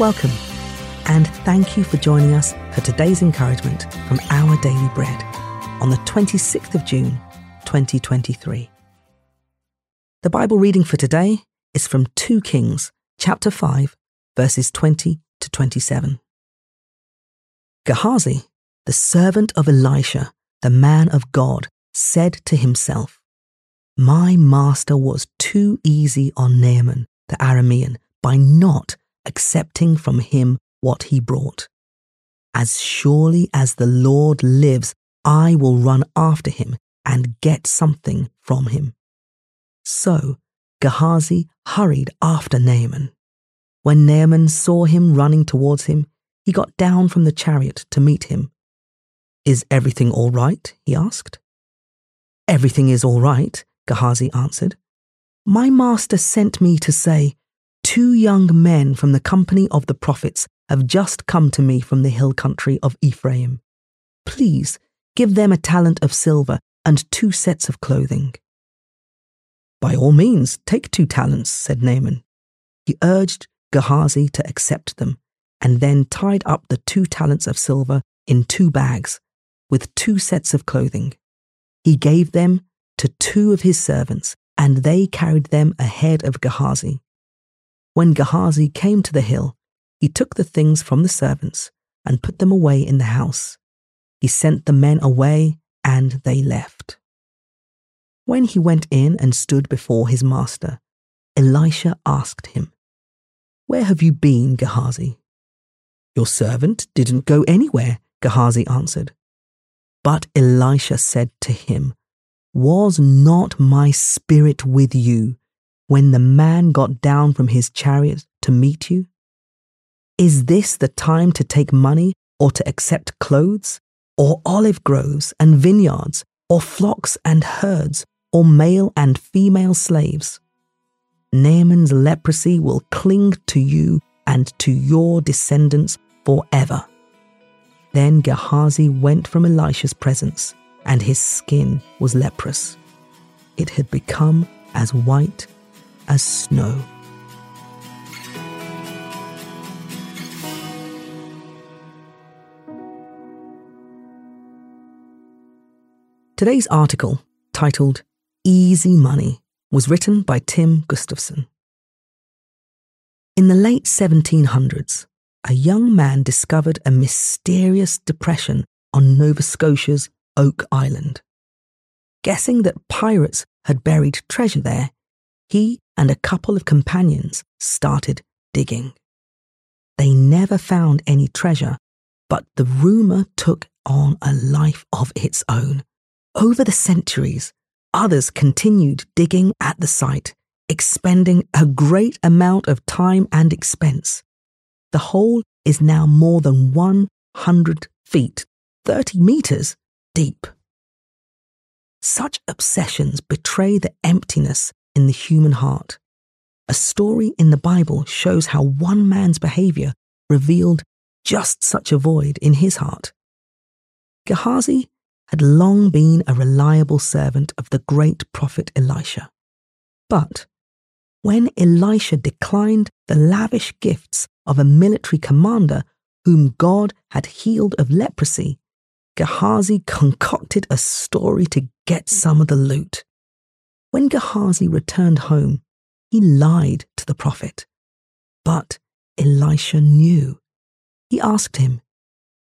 Welcome, and thank you for joining us for today's encouragement from Our Daily Bread on the 26th of June, 2023. The Bible reading for today is from 2 Kings, chapter 5, verses 20 to 27. Gehazi, the servant of Elisha, the man of God, said to himself, My master was too easy on Naaman, the Aramean, by not accepting from him what he brought. As surely as the Lord lives, I will run after him and get something from him. So Gehazi hurried after Naaman. When Naaman saw him running towards him, he got down from the chariot to meet him. Is everything all right? he asked. Everything is all right, Gehazi answered. My master sent me to say, Two young men from the company of the prophets have just come to me from the hill country of Ephraim. Please give them a talent of silver and two sets of clothing. By all means, take two talents, said Naaman. He urged Gehazi to accept them, and then tied up the two talents of silver in two bags, with two sets of clothing. He gave them to two of his servants, and they carried them ahead of Gehazi. When Gehazi came to the hill, he took the things from the servants and put them away in the house. He sent the men away, and they left. When he went in and stood before his master, Elisha asked him, Where have you been, Gehazi? Your servant didn't go anywhere, Gehazi answered. But Elisha said to him, Was not my spirit with you when the man got down from his chariot to meet you? Is this the time to take money or to accept clothes, or olive groves and vineyards, or flocks and herds, or male and female slaves? Naaman's leprosy will cling to you and to your descendants forever. Then Gehazi went from Elisha's presence, and his skin was leprous. It had become as white as snow. Today's article, titled Easy Money, was written by Tim Gustafson. In the late 1700s, a young man discovered a mysterious depression on Nova Scotia's Oak Island. Guessing that pirates had buried treasure there, he and a couple of companions started digging. They never found any treasure, but the rumour took on a life of its own. Over the centuries, others continued digging at the site, expending a great amount of time and expense. The hole is now more than 100 feet, 30 metres, deep. Such obsessions betray the emptiness in the human heart. A story in the Bible shows how one man's behavior revealed just such a void in his heart. Gehazi had long been a reliable servant of the great prophet Elisha. But when Elisha declined the lavish gifts of a military commander whom God had healed of leprosy, Gehazi concocted a story to get some of the loot. When Gehazi returned home, he lied to the prophet. But Elisha knew. He asked him,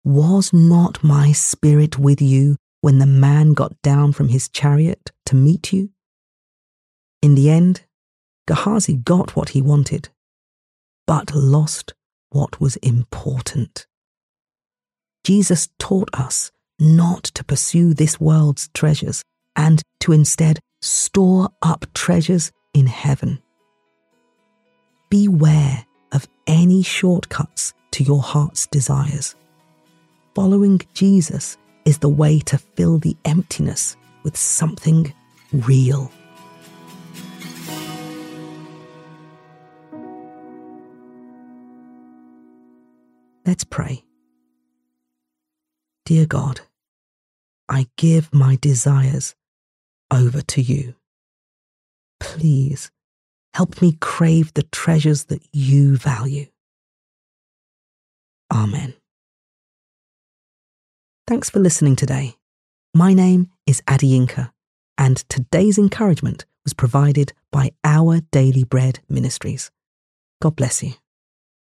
Was not my spirit with you when the man got down from his chariot to meet you? In the end, Gehazi got what he wanted, but lost what was important. Jesus taught us not to pursue this world's treasures and to instead store up treasures in heaven. Beware of any shortcuts to your heart's desires. Following Jesus is the way to fill the emptiness with something real. Let's pray. Dear God, I give my desires over to you. Please help me crave the treasures that you value. Amen. Thanks for listening today. My name is Adeyinka, and today's encouragement was provided by Our Daily Bread Ministries. God bless you.